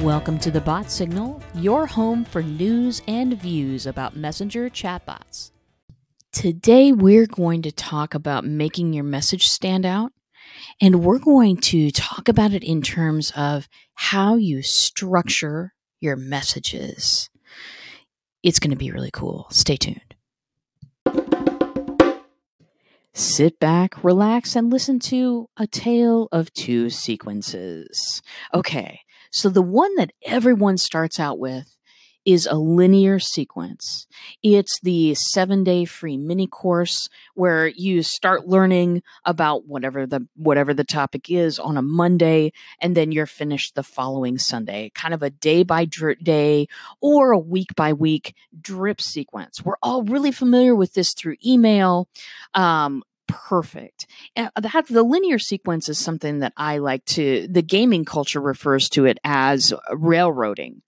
Welcome to the Bot Signal, your home for news and views about messenger chatbots. Today, we're going to talk about making your message stand out, and we're going to talk about it in terms of how you structure your messages. It's going to be really cool. Stay tuned. Sit back, relax, and listen to A Tale of Two Sequences. Okay, so the one that everyone starts out with is a linear sequence. It's the seven day free mini course where you start learning about whatever the whatever the topic is on a Monday, and then you're finished the following Sunday. Kind of a day by day or a week by week drip sequence. We're all really familiar with this through email. Um, perfect. And uh, that the linear sequence is something that I like to the gaming culture refers to it as uh, railroading.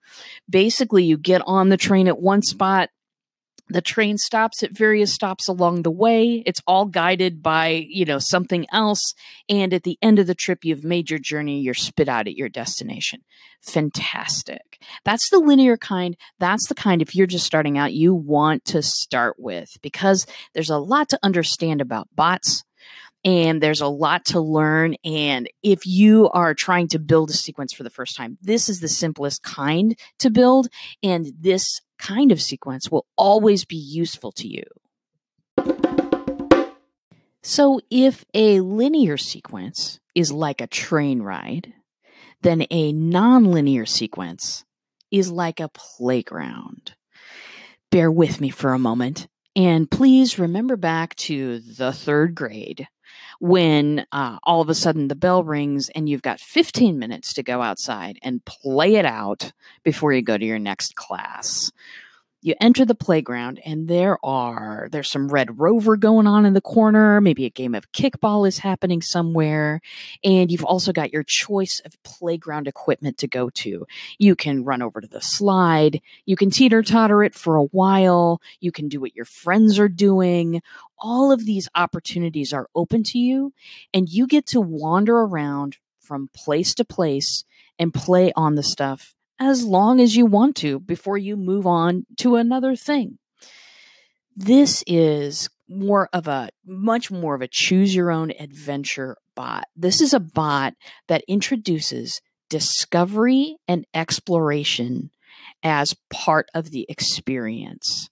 Basically, you get on the train at one spot, the train stops at various stops along the way. It's all guided by, you know, something else. And at the end of the trip, you've made your journey, you're spit out at your destination. Fantastic. That's the linear kind. That's the kind, if you're just starting out, you want to start with because there's a lot to understand about bots and there's a lot to learn. And if you are trying to build a sequence for the first time, this is the simplest kind to build. And this kind of sequence will always be useful to you. So, if a linear sequence is like a train ride, then a nonlinear sequence is like a playground. Bear with me for a moment, and please remember back to the third grade when uh, all of a sudden the bell rings and you've got 15 minutes to go outside and play it out before you go to your next class you enter the playground and there are there's some red rover going on in the corner. Maybe a game of kickball is happening somewhere. And you've also got your choice of playground equipment to go to. You can run over to the slide. You can teeter totter it for a while. You can do what your friends are doing. All of these opportunities are open to you and you get to wander around from place to place and play on the stuff as long as you want to before you move on to another thing. This is more of a much more of a choose your own adventure bot. This is a bot that introduces discovery and exploration as part of the experience.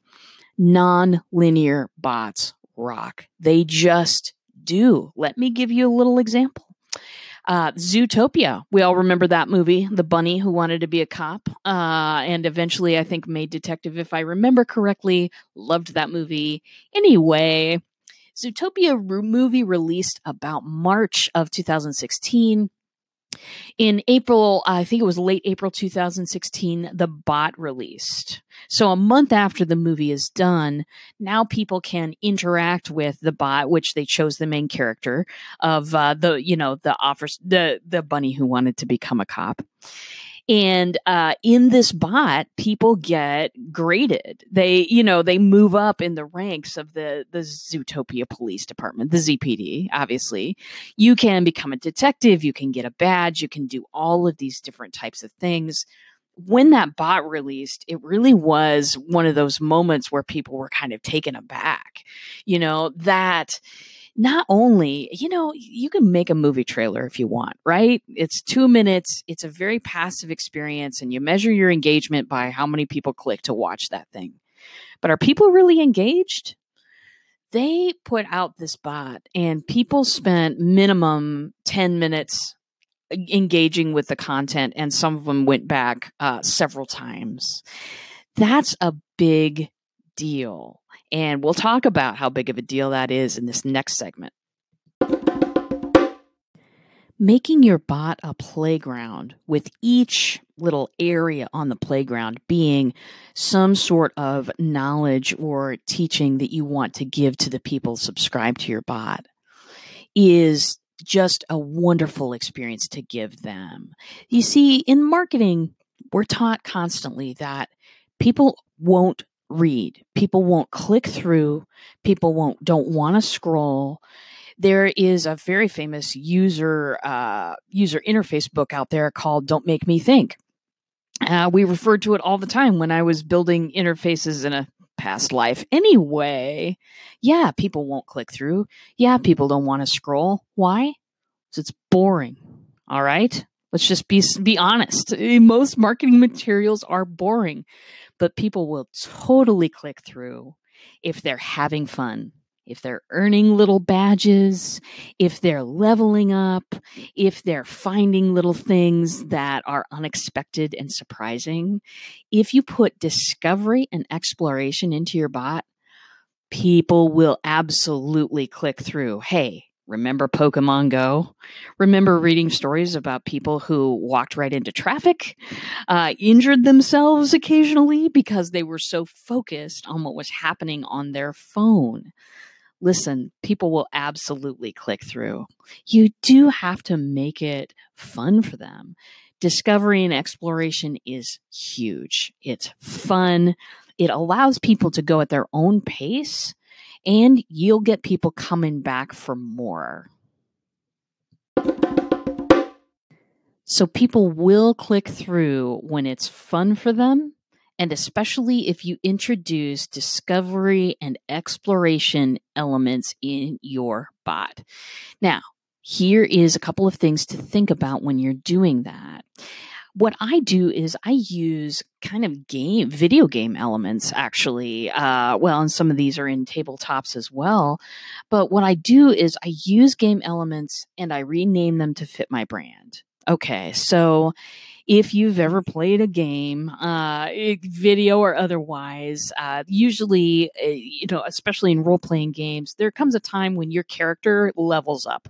Non linear bots rock. They just do. Let me give you a little example. Uh, Zootopia. We all remember that movie, the bunny who wanted to be a cop, uh, and eventually, I think, made detective. If I remember correctly, loved that movie. Anyway, Zootopia re- movie released about March of 2016. In April, I think it was late April 2016, the bot released. So a month after the movie is done, now people can interact with the bot, which they chose the main character of uh, the, you know, the offers, the the bunny who wanted to become a cop. And uh, in this bot, people get graded. They, you know, they move up in the ranks of the the Zootopia Police Department, the ZPD. Obviously, you can become a detective. You can get a badge. You can do all of these different types of things. When that bot released, it really was one of those moments where people were kind of taken aback. You know that not only, you know, you can make a movie trailer if you want, right? It's two minutes, it's a very passive experience, and you measure your engagement by how many people click to watch that thing. But are people really engaged? They put out this bot, and people spent minimum 10 minutes engaging with the content, and some of them went back uh, several times. That's a big deal. And we'll talk about how big of a deal that is in this next segment. Making your bot a playground with each little area on the playground being some sort of knowledge or teaching that you want to give to the people subscribed to your bot is just a wonderful experience to give them. You see, in marketing, we're taught constantly that people won't read. People won't click through. People won't don't want to scroll. There is a very famous user uh, user interface book out there called "Don't Make Me Think." Uh, we referred to it all the time when I was building interfaces in a past life. Anyway, yeah, people won't click through. Yeah, people don't want to scroll. Why? Because it's boring. All right. Let's just be be honest. Most marketing materials are boring, but people will totally click through if they're having fun, if they're earning little badges, if they're leveling up, if they're finding little things that are unexpected and surprising, if you put discovery and exploration into your bot, people will absolutely click through. Hey, remember Pokemon Go? Remember reading stories about people who walked right into traffic, uh, injured themselves occasionally because they were so focused on what was happening on their phone listen, people will absolutely click through. You do have to make it fun for them. Discovery and exploration is huge. It's fun. It allows people to go at their own pace, and you'll get people coming back for more. So people will click through when it's fun for them and especially if you introduce discovery and exploration elements in your bot. Now, here is a couple of things to think about when you're doing that. What I do is I use kind of game, video game elements actually. Uh, well, and some of these are in tabletops as well. But what I do is I use game elements and I rename them to fit my brand. Okay, so if you've ever played a game, uh, video or otherwise, uh, usually, uh, you know, especially in role playing games, there comes a time when your character levels up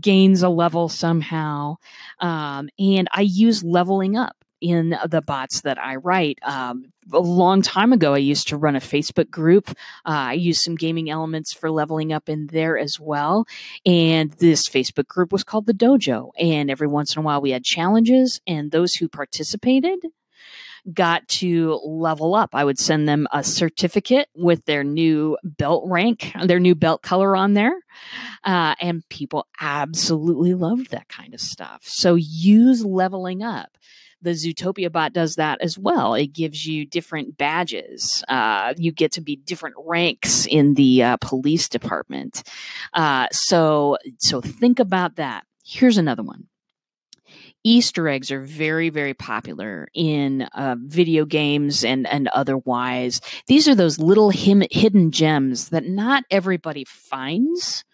gains a level somehow. Um, and I use leveling up in the bots that I write. Um, a long time ago, I used to run a Facebook group. Uh, I used some gaming elements for leveling up in there as well. And this Facebook group was called the Dojo. And every once in a while, we had challenges, and those who participated got to level up. I would send them a certificate with their new belt rank, their new belt color on there. Uh, and people absolutely loved that kind of stuff. So use leveling up the Zootopia bot does that as well. It gives you different badges. Uh, you get to be different ranks in the uh, police department. Uh, so, so think about that. Here's another one. Easter eggs are very, very popular in uh, video games and and otherwise. These are those little him, hidden gems that not everybody finds.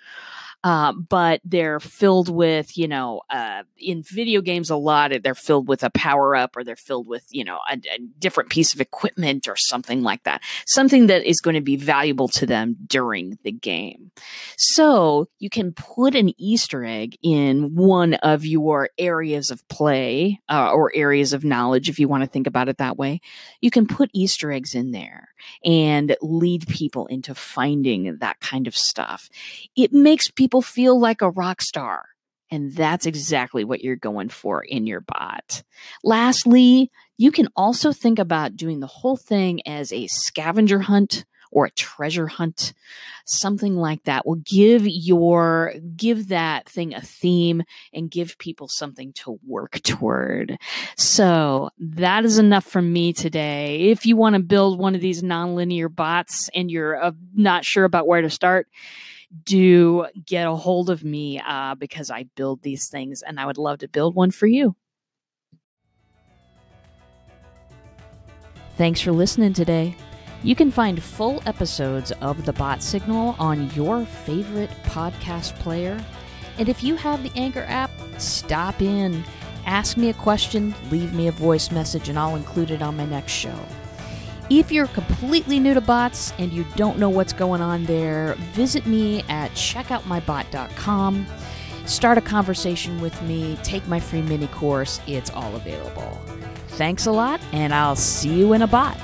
Uh, but they're filled with, you know, uh, in video games, a lot they're filled with a power up or they're filled with, you know, a, a, different piece of equipment or something like that. Something that is going to be valuable to them during the game. So you can put an Easter egg in one of your areas of play uh, or areas of knowledge, if you want to think about it that way. You can put Easter eggs in there and lead people into finding that kind of stuff. It makes people people feel like a rock star. And that's exactly what you're going for in your bot. Lastly, you can also think about doing the whole thing as a scavenger hunt or a treasure hunt something like that will give your give that thing a theme and give people something to work toward so that is enough from me today if you want to build one of these nonlinear bots and you're uh, not sure about where to start do get a hold of me uh, because I build these things and I would love to build one for you. Thanks for listening today. You can find full episodes of The Bot Signal on your favorite podcast player. And if you have the Anchor app, stop in, ask me a question, leave me a voice message, and I'll include it on my next show. If you're completely new to bots and you don't know what's going on there, visit me at checkoutmybot.com. Start a conversation with me, take my free mini course. It's all available. Thanks a lot, and I'll see you in a bot.